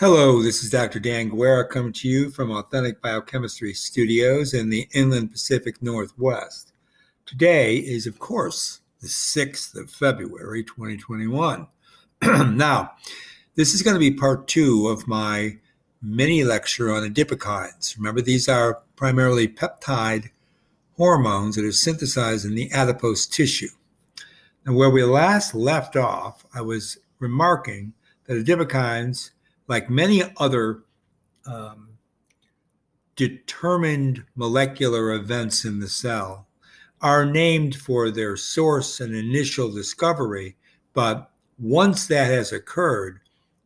Hello, this is Dr. Dan Guerra coming to you from Authentic Biochemistry Studios in the Inland Pacific Northwest. Today is, of course, the 6th of February, 2021. now, this is going to be part two of my mini lecture on adipokines. Remember, these are primarily peptide hormones that are synthesized in the adipose tissue. And where we last left off, I was remarking that adipokines like many other um, determined molecular events in the cell, are named for their source and initial discovery. But once that has occurred,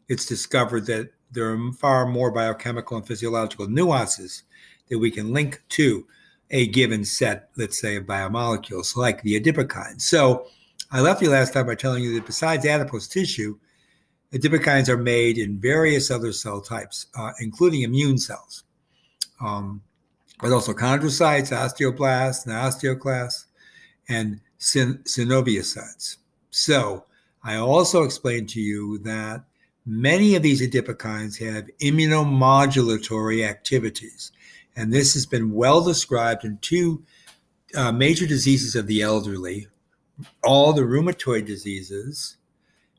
it's discovered that there are far more biochemical and physiological nuances that we can link to a given set, let's say, of biomolecules, like the adipokines. So I left you last time by telling you that besides adipose tissue, Adipokines are made in various other cell types, uh, including immune cells, um, but also chondrocytes, osteoblasts, and osteoclasts, and syn- synoviocytes. So, I also explained to you that many of these adipokines have immunomodulatory activities, and this has been well described in two uh, major diseases of the elderly all the rheumatoid diseases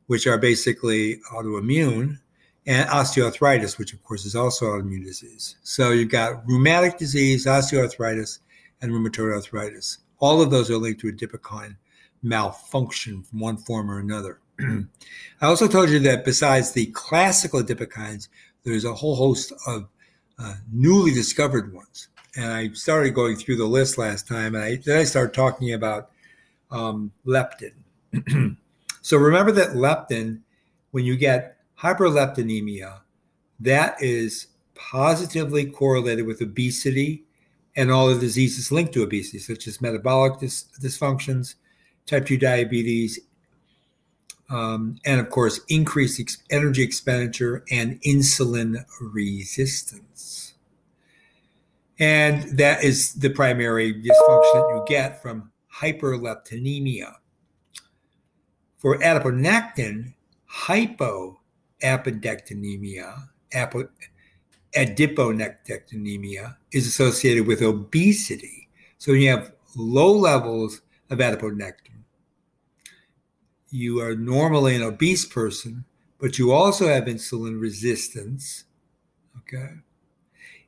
which are basically autoimmune, and osteoarthritis, which of course is also autoimmune disease. So you've got rheumatic disease, osteoarthritis, and rheumatoid arthritis. All of those are linked to adipokine malfunction from one form or another. I also told you that besides the classical adipokines, there's a whole host of uh, newly discovered ones. And I started going through the list last time, and I, then I started talking about um, leptin. So remember that leptin, when you get hyperleptinemia, that is positively correlated with obesity and all the diseases linked to obesity, such as metabolic dysfunctions, type 2 diabetes, um, and of course, increased ex- energy expenditure and insulin resistance. And that is the primary dysfunction that you get from hyperleptinemia. For adiponectin, hypoapodectinemia, apo, adiponectinemia is associated with obesity. So when you have low levels of adiponectin, you are normally an obese person, but you also have insulin resistance. Okay.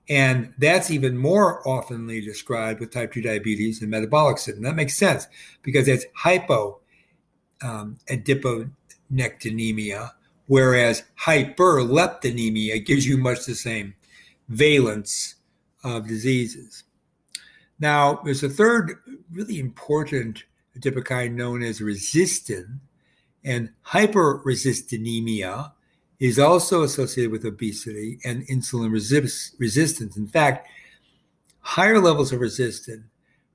And that's even more oftenly described with type 2 diabetes and metabolic syndrome. That makes sense because it's hypo um, adiponectinemia, whereas hyperleptinemia gives you much the same valence of diseases. Now, there's a third really important adipokine known as resistin, and hyperresistinemia is also associated with obesity and insulin resist- resistance. In fact, higher levels of resistin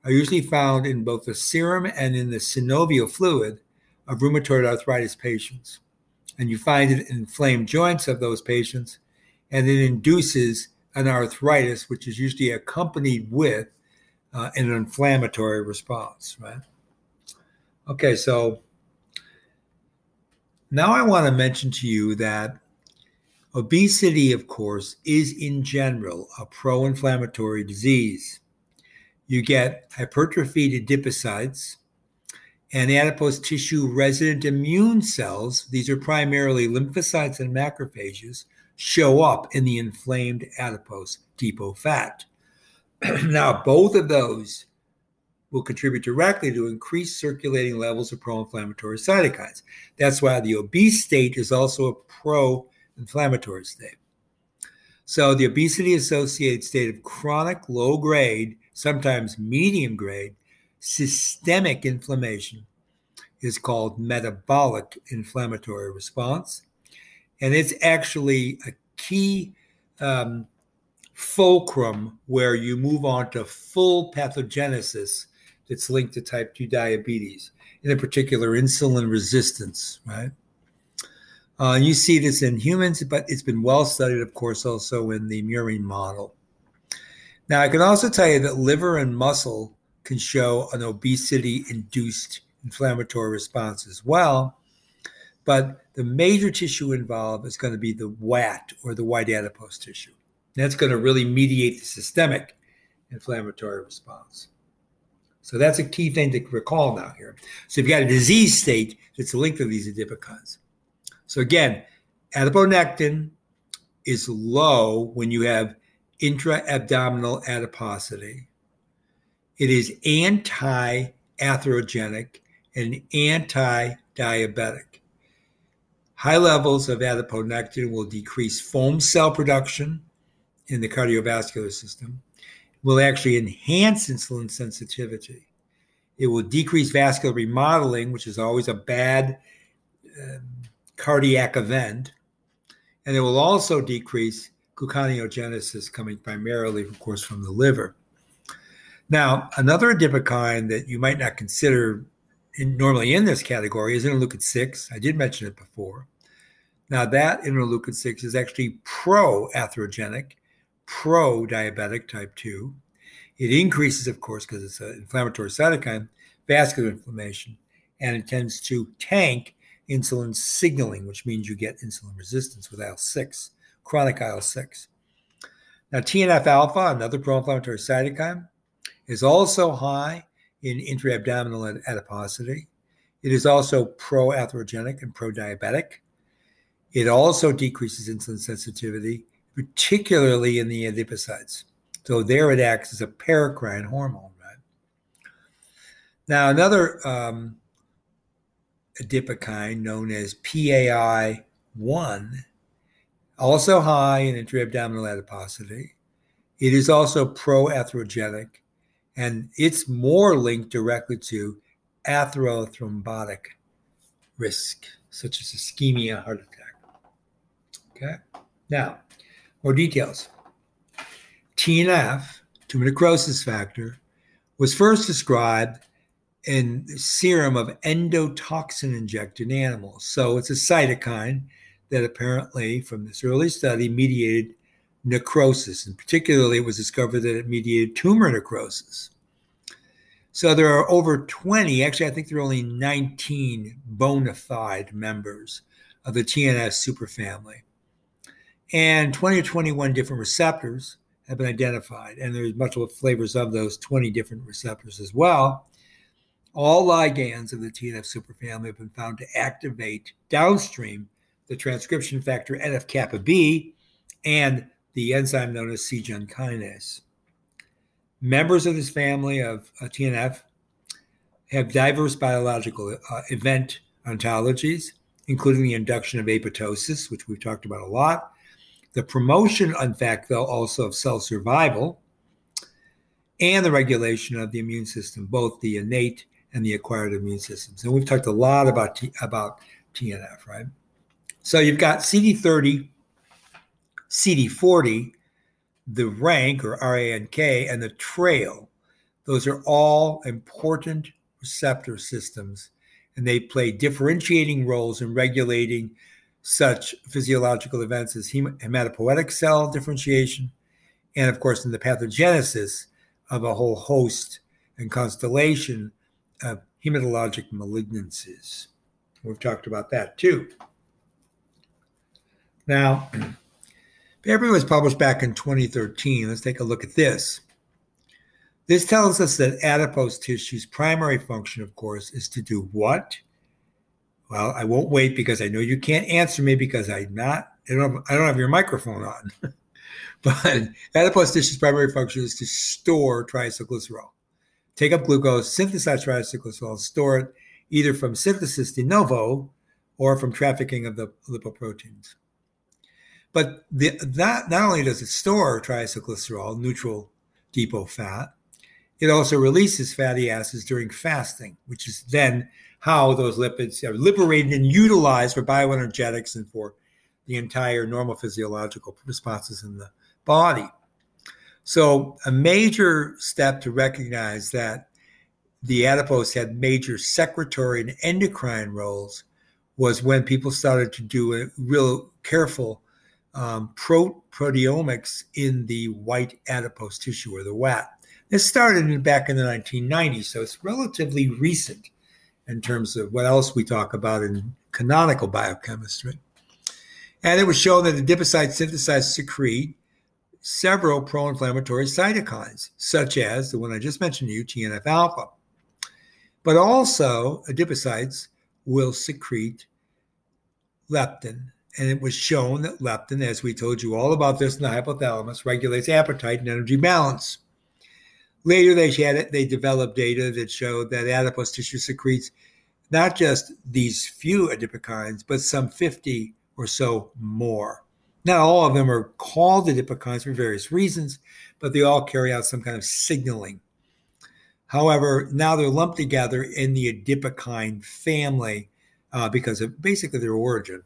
are usually found in both the serum and in the synovial fluid of rheumatoid arthritis patients. And you find it in inflamed joints of those patients, and it induces an arthritis, which is usually accompanied with uh, an inflammatory response, right? Okay, so now I want to mention to you that obesity, of course, is in general a pro inflammatory disease. You get hypertrophied adipocytes, and adipose tissue resident immune cells, these are primarily lymphocytes and macrophages, show up in the inflamed adipose depot fat. now, both of those will contribute directly to increased circulating levels of pro inflammatory cytokines. That's why the obese state is also a pro inflammatory state. So, the obesity associated state of chronic low grade, sometimes medium grade systemic inflammation is called metabolic inflammatory response. And it's actually a key um, fulcrum where you move on to full pathogenesis that's linked to type 2 diabetes, in particular, insulin resistance, right? Uh, you see this in humans, but it's been well studied, of course, also in the murine model. Now, I can also tell you that liver and muscle can show an obesity induced inflammatory response as well. But the major tissue involved is going to be the WAT or the white adipose tissue. And That's going to really mediate the systemic inflammatory response. So that's a key thing to recall now here. So you've got a disease state that's linked to these adipokines. So again, adiponectin is low when you have intra-abdominal adiposity. It is anti-atherogenic and anti-diabetic. High levels of adiponectin will decrease foam cell production in the cardiovascular system, will actually enhance insulin sensitivity. It will decrease vascular remodeling, which is always a bad um, cardiac event. And it will also decrease gluconeogenesis, coming primarily, of course, from the liver. Now, another adipokine that you might not consider in, normally in this category is interleukin 6. I did mention it before. Now, that interleukin 6 is actually pro atherogenic pro diabetic type 2. It increases, of course, because it's an inflammatory cytokine, vascular inflammation, and it tends to tank insulin signaling, which means you get insulin resistance with IL 6, chronic IL 6. Now, TNF alpha, another pro inflammatory cytokine, is also high in intra-abdominal adiposity. It is also pro atherogenic and pro diabetic. It also decreases insulin sensitivity particularly in the adipocytes. So there it acts as a paracrine hormone, right? Now, another um, adipokine known as PAI1, also high in intra-abdominal adiposity. It is also pro-atherogenic, and it's more linked directly to atherothrombotic risk, such as ischemia, heart attack. Okay. Now, more details. TNF, tumor necrosis factor, was first described in serum of endotoxin injected animals. So it's a cytokine that apparently, from this early study, mediated necrosis. And particularly, it was discovered that it mediated tumor necrosis. So there are over 20, actually, I think there are only 19 bona fide members of the TNF superfamily. And 20 or 21 different receptors have been identified. And there's multiple flavors of those 20 different receptors as well. All ligands of the TNF superfamily have been found to activate downstream the transcription factor NF kappa B and the enzyme known as C-Jun kinase. Members of this family of uh, TNF have diverse biological uh, event ontologies, including the induction of apoptosis, which we've talked about a lot, the promotion, in fact, though, also of cell survival and the regulation of the immune system, both the innate and the acquired immune systems. And we've talked a lot about, T, about TNF, right? So you've got CD30, CD40, the rank or RANK, and the trail. Those are all important receptor systems, and they play differentiating roles in regulating such physiological events as hematopoietic cell differentiation, and of course, in the pathogenesis of a whole host and constellation of hematologic malignancies. We've talked about that too. Now, paper was published back in 2013. Let's take a look at this. This tells us that adipose tissue's primary function, of course, is to do what? Well, I won't wait because I know you can't answer me because I'm not. I don't have, I don't have your microphone on. but adipose tissue's primary function is to store triacylglycerol, take up glucose, synthesize triacylglycerol, store it either from synthesis de novo or from trafficking of the lipoproteins. But the, that not only does it store triacylglycerol, neutral depot fat, it also releases fatty acids during fasting, which is then how those lipids are liberated and utilized for bioenergetics and for the entire normal physiological responses in the body. So, a major step to recognize that the adipose had major secretory and endocrine roles was when people started to do a real careful um, pro- proteomics in the white adipose tissue or the WAT. This started back in the 1990s, so it's relatively recent in terms of what else we talk about in canonical biochemistry. And it was shown that adipocytes synthesize secrete several pro inflammatory cytokines, such as the one I just mentioned to you, TNF alpha. But also, adipocytes will secrete leptin. And it was shown that leptin, as we told you all about this in the hypothalamus, regulates appetite and energy balance. Later, they had it, they developed data that showed that adipose tissue secretes not just these few adipokines, but some 50 or so more. Not all of them are called adipokines for various reasons, but they all carry out some kind of signaling. However, now they're lumped together in the adipokine family uh, because of basically their origin,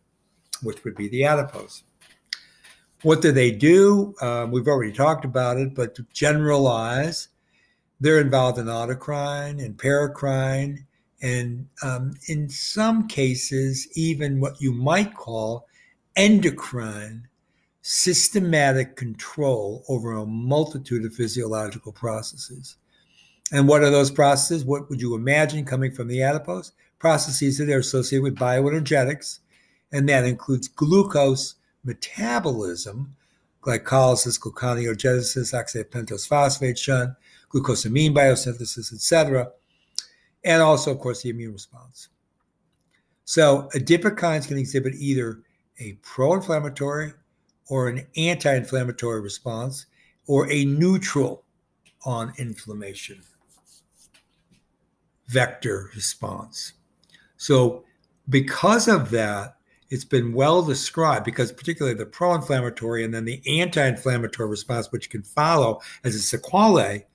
which would be the adipose. What do they do? Um, we've already talked about it, but to generalize, they're involved in autocrine and paracrine, and um, in some cases, even what you might call endocrine systematic control over a multitude of physiological processes. And what are those processes? What would you imagine coming from the adipose? Processes that are associated with bioenergetics, and that includes glucose metabolism, glycolysis, gluconeogenesis, oxidate pentose phosphate shunt, glucosamine biosynthesis, etc., and also, of course, the immune response. So, adipokines can exhibit either a pro inflammatory or an anti inflammatory response or a neutral on inflammation vector response. So, because of that, it's been well described because, particularly the pro inflammatory and then the anti inflammatory response, which can follow as a sequelae,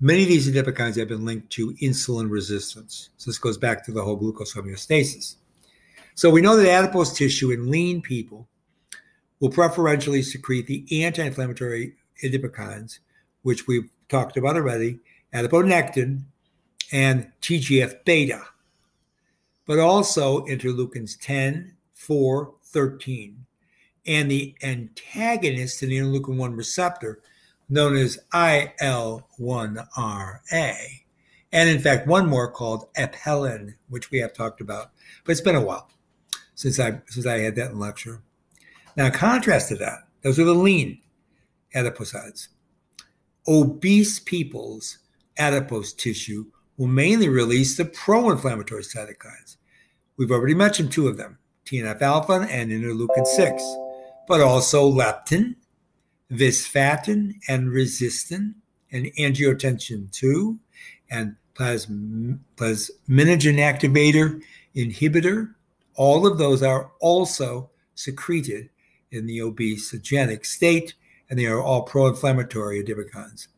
many of these adipokines have been linked to insulin resistance. So, this goes back to the whole glucose homeostasis. So we know that adipose tissue in lean people will preferentially secrete the anti-inflammatory adipokines, which we've talked about already, adiponectin and TGF beta, but also interleukins 10, 4, 13, and the antagonist to the interleukin 1 receptor known as IL1RA. And in fact, one more called apelin, which we have talked about, but it's been a while since I since I had that in lecture. Now, contrast to that, those are the lean adipocytes. Obese people's adipose tissue will mainly release the pro-inflammatory cytokines. We've already mentioned two of them, TNF alpha and interleukin 6, but also leptin, visfatin and resistin, and angiotensin 2, and plasminogen activator inhibitor, all of those are also secreted in the obesogenic state, and they are all pro inflammatory adipokines.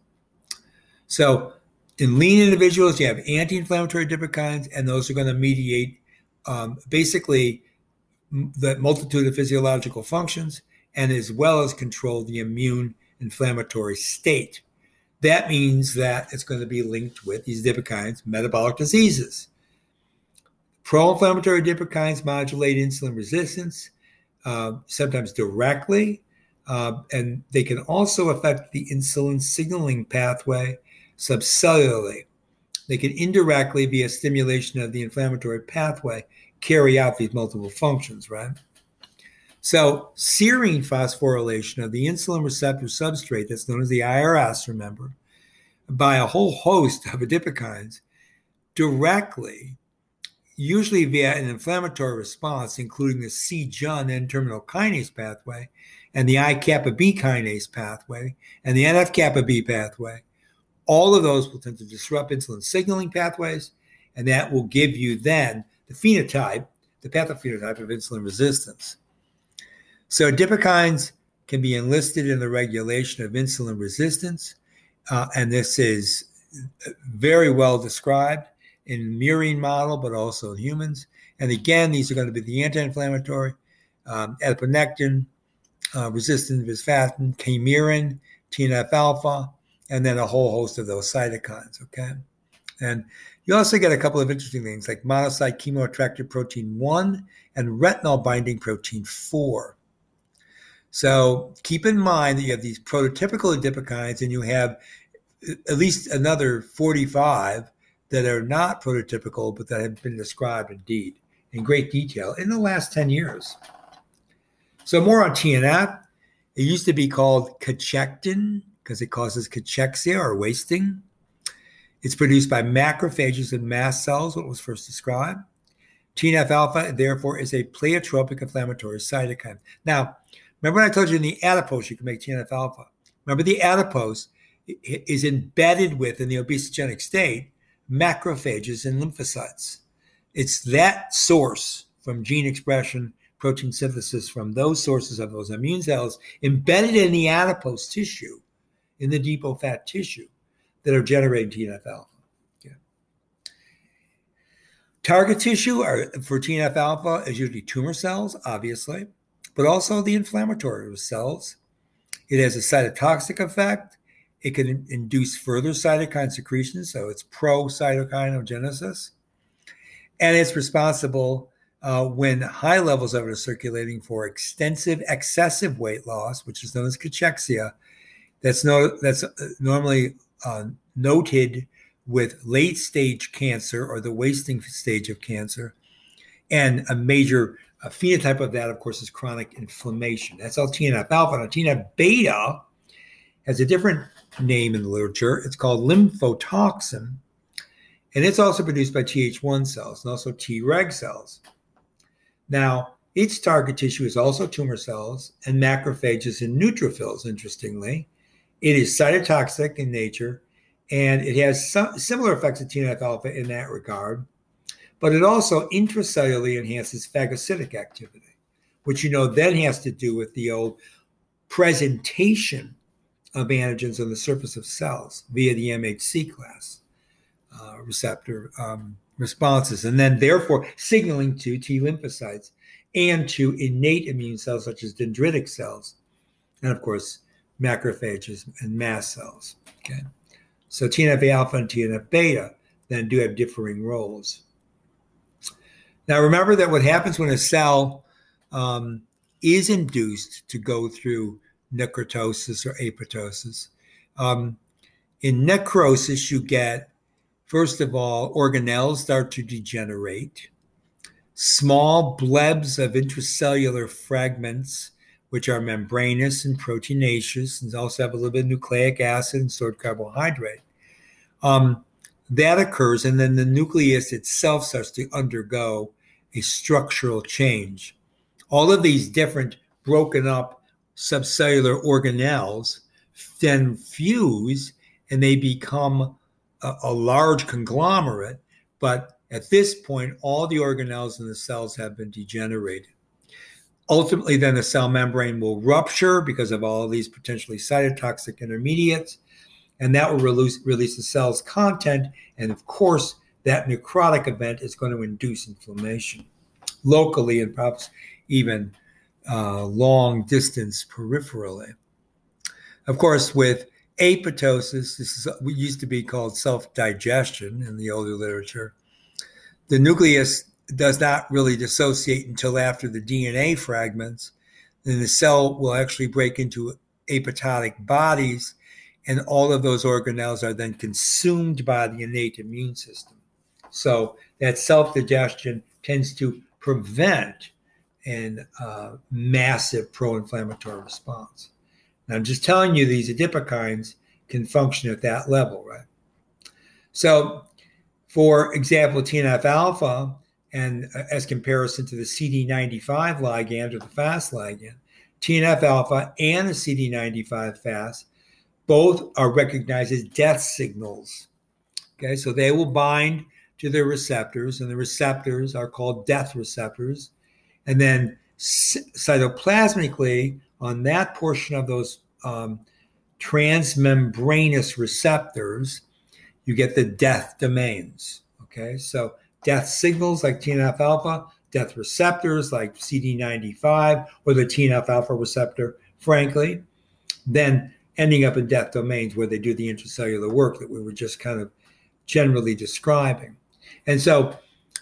So, in lean individuals, you have anti inflammatory adipokines, and those are going to mediate um, basically the multitude of physiological functions and as well as control the immune inflammatory state. That means that it's going to be linked with these adipokines, metabolic diseases. Pro inflammatory adipokines modulate insulin resistance, uh, sometimes directly, uh, and they can also affect the insulin signaling pathway subcellularly. They can indirectly, via stimulation of the inflammatory pathway, carry out these multiple functions, right? So, serine phosphorylation of the insulin receptor substrate, that's known as the IRS, remember, by a whole host of adipokines directly usually via an inflammatory response, including the C-Jun N-terminal kinase pathway and the I-kappa B kinase pathway and the NF-kappa B pathway. All of those will tend to disrupt insulin signaling pathways, and that will give you then the phenotype, the pathophenotype of insulin resistance. So adipokines can be enlisted in the regulation of insulin resistance, uh, and this is very well described in murine model, but also in humans. And again, these are going to be the anti-inflammatory, um, adiponectin, uh, resistin visfatin, chemerin, TNF alpha, and then a whole host of those cytokines. Okay, and you also get a couple of interesting things like monocyte chemoattractive protein one and retinol binding protein four. So keep in mind that you have these prototypical adipokines, and you have at least another 45 that are not prototypical, but that have been described indeed in great detail in the last 10 years. So, more on TNF. It used to be called cachectin because it causes cachexia or wasting. It's produced by macrophages and mast cells, what was first described. TNF alpha, therefore, is a pleiotropic inflammatory cytokine. Now, remember when I told you in the adipose you can make TNF alpha? Remember, the adipose is embedded with, in the obesogenic state, macrophages and lymphocytes. It's that source from gene expression, protein synthesis from those sources of those immune cells embedded in the adipose tissue, in the depot fat tissue, that are generating TNF alpha. Target tissue are, for TNF alpha is usually tumor cells, obviously, but also the inflammatory cells. It has a cytotoxic effect. It can induce further cytokine secretion, so it's pro cytokinogenesis. And it's responsible uh, when high levels of it are circulating for extensive excessive weight loss, which is known as cachexia. That's no that's uh, normally uh, noted with late stage cancer or the wasting stage of cancer. And a major uh, phenotype of that, of course, is chronic inflammation. That's all TNF alpha. Now, TNF beta has a different name in the literature. It's called lymphotoxin. And it's also produced by Th1 cells and also Treg cells. Now, its target tissue is also tumor cells and macrophages and neutrophils, interestingly. It is cytotoxic in nature and it has some similar effects to TNF alpha in that regard, but it also intracellularly enhances phagocytic activity, which you know then has to do with the old presentation of antigens on the surface of cells via the MHC class uh, receptor um, responses, and then therefore signaling to T lymphocytes and to innate immune cells such as dendritic cells, and of course macrophages and mast cells. Okay. So TNF alpha and TNF beta then do have differing roles. Now, remember that what happens when a cell um, is induced to go through necrosis or apoptosis. Um, in necrosis, you get, first of all, organelles start to degenerate. Small blebs of intracellular fragments which are membranous and proteinaceous, and also have a little bit of nucleic acid and stored carbohydrate. Um, that occurs, and then the nucleus itself starts to undergo a structural change. All of these different broken up subcellular organelles then fuse and they become a, a large conglomerate. But at this point, all the organelles in the cells have been degenerated. Ultimately, then the cell membrane will rupture because of all of these potentially cytotoxic intermediates, and that will release, release the cell's content. And of course, that necrotic event is going to induce inflammation locally and perhaps even uh, long distance peripherally. Of course, with apoptosis, this is what used to be called self digestion in the older literature. The nucleus does not really dissociate until after the DNA fragments. Then the cell will actually break into apoptotic bodies, and all of those organelles are then consumed by the innate immune system. So that self digestion tends to prevent a uh, massive pro inflammatory response. Now, I'm just telling you these adipokines can function at that level, right? So, for example, TNF alpha and uh, as comparison to the CD95 ligand or the FAS ligand, TNF alpha and the CD95 FAS both are recognized as death signals. Okay, so they will bind to their receptors, and the receptors are called death receptors. And then cytoplasmically, on that portion of those um, transmembranous receptors, you get the death domains. Okay, so death signals like TNF alpha, death receptors like CD95 or the TNF alpha receptor, frankly, then ending up in death domains where they do the intracellular work that we were just kind of generally describing. And so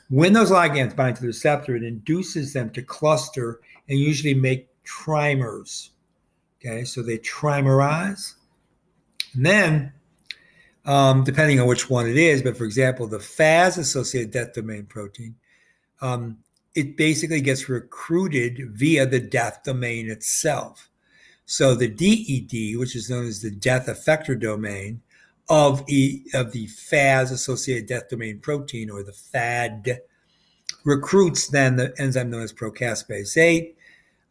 when those ligands bind to the receptor, it induces them to cluster and usually make trimers. Okay, so they trimerize. And then um, depending on which one it is. But for example, the FAS associated death domain protein, um, it basically gets recruited via the death domain itself. So the DED, which is known as the death effector domain of, e, of the FAS associated death domain protein or the FADD, recruits then the enzyme known as procaspase 8,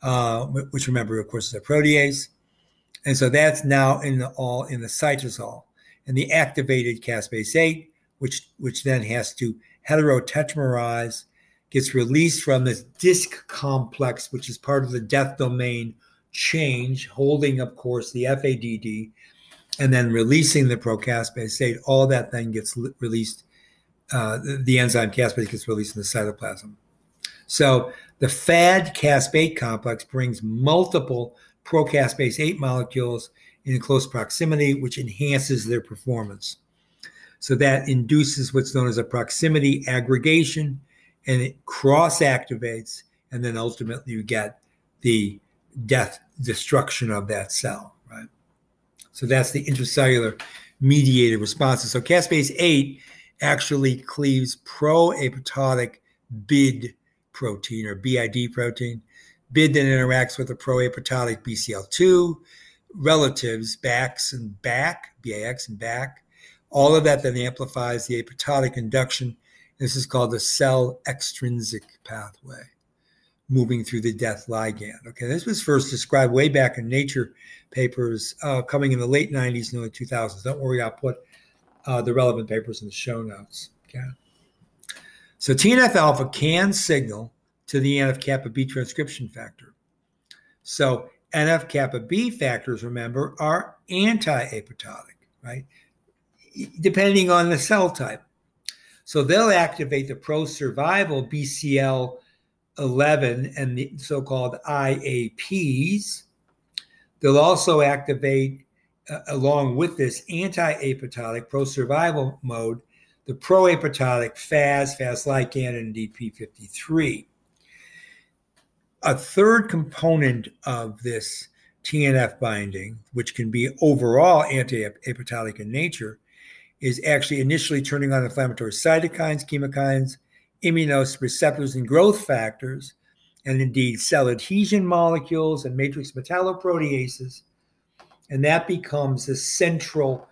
uh, which remember, of course, is a protease. And so that's now in the all in the cytosol. And the activated caspase 8, which which then has to heterotetramerize, gets released from this DISC complex, which is part of the death domain change, holding, of course, the FADD, and then releasing the procaspase 8. All that then gets released. Uh, the, the enzyme caspase gets released in the cytoplasm. So the FADD caspase complex brings multiple procaspase 8 molecules in close proximity, which enhances their performance. So that induces what's known as a proximity aggregation and it cross activates, and then ultimately you get the death destruction of that cell, right? So that's the intracellular mediated responses. So caspase 8 actually cleaves pro apoptotic BID protein or BID protein. BID then interacts with the pro-apoptotic BCL2 relatives, BAX and BAK, BAX and BAK. All of that then amplifies the apoptotic induction. This is called the cell extrinsic pathway, moving through the death ligand. Okay, this was first described way back in Nature papers uh, coming in the late 90s and early 2000s. Don't worry, I'll put uh, the relevant papers in the show notes. Okay. So TNF alpha can signal to the NF kappa B transcription factor. So NF kappa B factors, remember, are anti-apoptotic, right? Depending on the cell type. So they'll activate the pro-survival BCL 11 and the so-called IAPs. They'll also activate, uh, along with this anti-apoptotic pro-survival mode, the pro-apoptotic FAS, FAS-ligand, and DP53. A third component of this TNF binding, which can be overall anti-apoptotic in nature, is actually initially turning on inflammatory cytokines, chemokines, immunoreceptors, and growth factors, and indeed cell adhesion molecules and matrix metalloproteases. And that becomes a central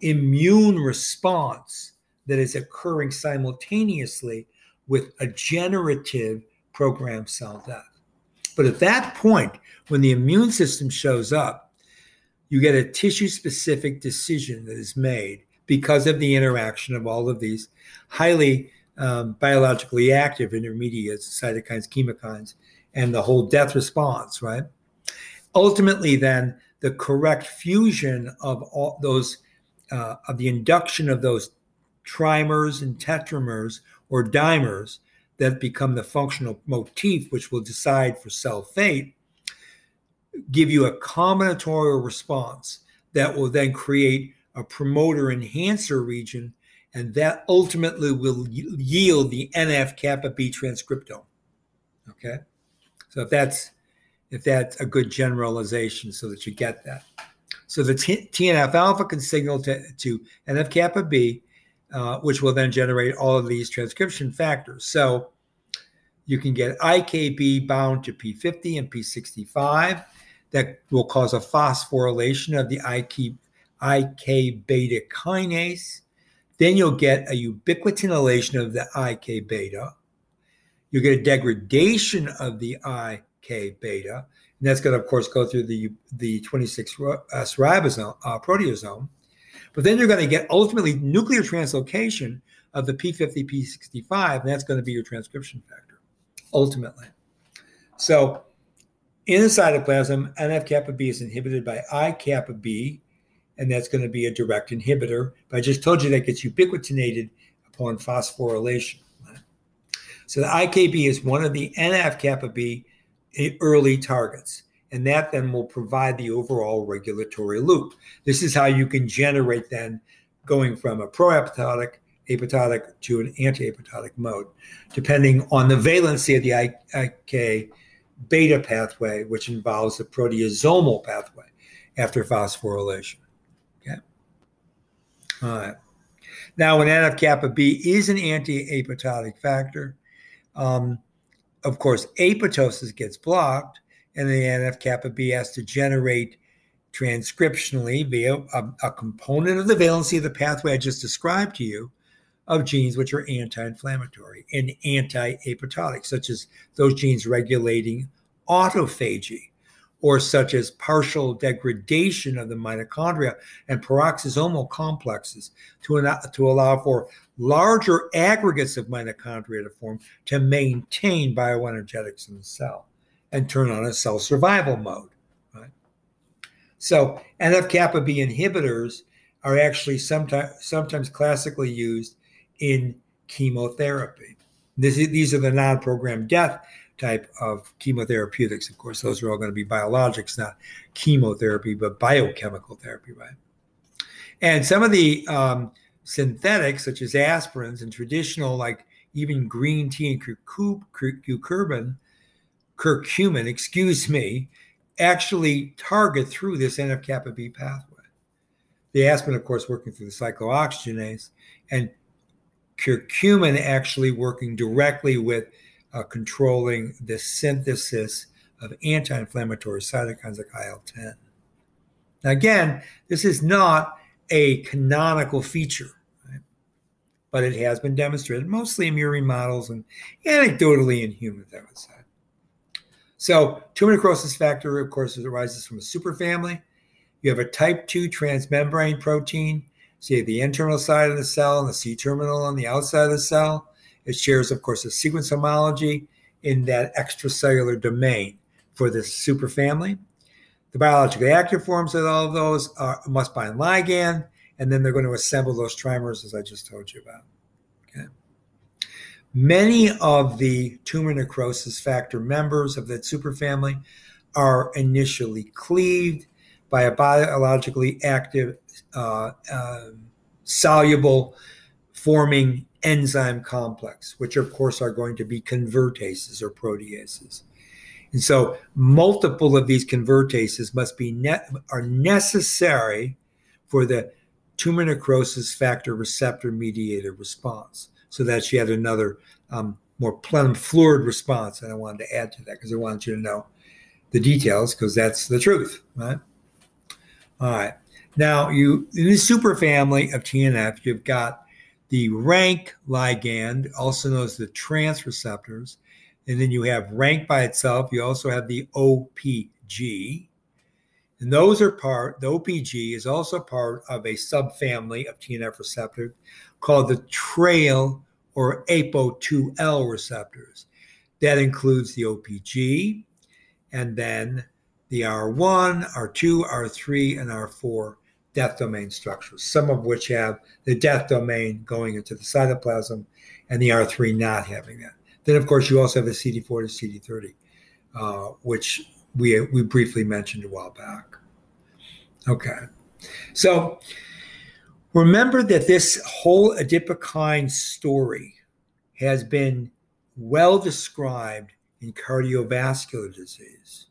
immune response that is occurring simultaneously with a generative programmed cell death. But at that point, when the immune system shows up, you get a tissue specific decision that is made because of the interaction of all of these highly um, biologically active intermediates, cytokines, chemokines, and the whole death response, right? Ultimately, then, the correct fusion of all those, uh, of the induction of those trimers and tetramers or dimers that become the functional motif, which will decide for cell fate, give you a combinatorial response that will then create a promoter enhancer region, and that ultimately will yield the NF kappa B transcriptome. Okay, so if that's if that's a good generalization, so that you get that. So the T- TNF alpha can signal to, to NF kappa B, uh, which will then generate all of these transcription factors. So you can get IKB bound to P50 and P65 that will cause a phosphorylation of the IK, IK beta kinase. Then you'll get a ubiquitinylation of the IK beta. You get a degradation of the IK beta, and that's going to, of course, go through the the 26 uh, ribosome uh, proteasome. But then you're going to get ultimately nuclear translocation of the P50, P65, and that's going to be your transcription factor, ultimately. So in the cytoplasm, NF kappa B is inhibited by I kappa B, and that's going to be a direct inhibitor. But I just told you that gets ubiquitinated upon phosphorylation. So the IKB is one of the NF kappa B eh, early targets, and that then will provide the overall regulatory loop. This is how you can generate then going from a proapoptotic apoptotic to an anti-apoptotic mode, depending on the valency of the IK beta pathway, which involves the proteasomal pathway after phosphorylation. Okay. All right. Now, when NF kappa B is an anti apoptotic factor, um, of course, apoptosis gets blocked, and the NF kappa B has to generate transcriptionally via a, a, component of the valency of the pathway I just described to you of genes which are anti-inflammatory and anti-apoptotic, such as those genes regulating autophagy, or such as partial degradation of the mitochondria and peroxisomal complexes to, to allow for larger aggregates of mitochondria to form to maintain bioenergetics in the cell and turn on a cell survival mode. Right? So NF kappa B inhibitors are actually sometimes sometimes classically used in chemotherapy. This, these are the non-programmed death type of chemotherapeutics. Of course, those are all going to be biologics, not chemotherapy, but biochemical therapy, right? And some of the um, synthetics, such as aspirins and traditional, like even green tea and curcumin, curcumin, excuse me, actually target through this NF kappa B pathway. The aspirin, of course, working through the cyclooxygenase, and curcumin actually working directly with uh, controlling the synthesis of anti inflammatory cytokines like IL 10. Now, again, this is not a canonical feature, but it has been demonstrated mostly in murine models and anecdotally in humans, I would say. So, tumor necrosis factor, of course, arises from a superfamily. You have a type 2 transmembrane protein. So, you have the internal side of the cell and the C terminal on the outside of the cell. It shares, of course, a sequence homology in that extracellular domain for this superfamily. The biologically active forms of all of those are, must bind ligand, and then they're going to assemble those trimers, as I just told you about. Okay. Many of the tumor necrosis factor members of that superfamily are initially cleaved by a biologically active, uh, uh, soluble forming enzyme complex, which of course are going to be convertases or proteases. And so multiple of these convertases must be ne- are necessary for the tumor necrosis factor receptor mediated response. So that's yet another um, more plenum fluid response. And I wanted to add to that because I wanted you to know the details because that's the truth, right? All right. Now you in the superfamily of TNF, you've got the rank ligand, also known as the TRANCE receptors. And then you have rank by itself. You also have the OPG. And those are part, the OPG is also part of a subfamily of TNF receptor called the trail or APO2L receptors. That includes the OPG and then the R1, R2, R3, and R4 death domain structures, some of which have the death domain going into the cytoplasm and the R3 not having that. Then, of course, you also have the CD4 to CD30, uh, which we, we briefly mentioned a while back. Okay. So remember that this whole adipokine story has been well described in cardiovascular disease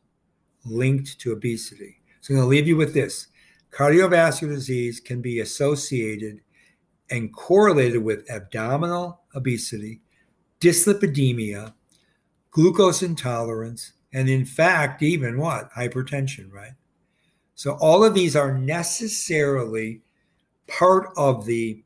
linked to obesity. So I'm going to leave you with this Cardiovascular disease can be associated and correlated with abdominal obesity, dyslipidemia, glucose intolerance, and in fact, even what? Hypertension, right? So all of these are necessarily part of the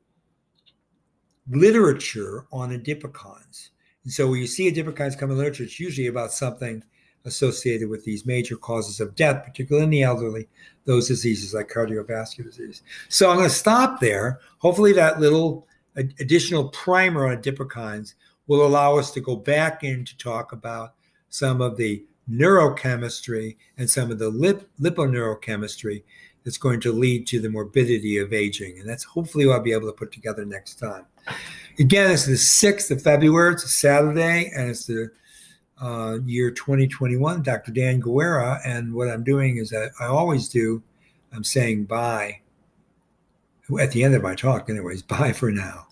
literature on adipokines. And so when you see adipokines come in literature, it's usually about something associated with these major causes of death, particularly in the elderly, those diseases like cardiovascular disease. So I'm going to stop there. Hopefully, that little additional primer on adipokines will allow us to go back in to talk about some of the neurochemistry and some of the lip, liponeurochemistry that's going to lead to the morbidity of aging. And that's hopefully what I'll be able to put together next time. Again, it's the 6th of February. It's a Saturday, and it's the uh, year 2021, Dr. Dan Guerra. And what I'm doing is that I always do, I'm saying bye at the end of my talk, anyways, bye for now.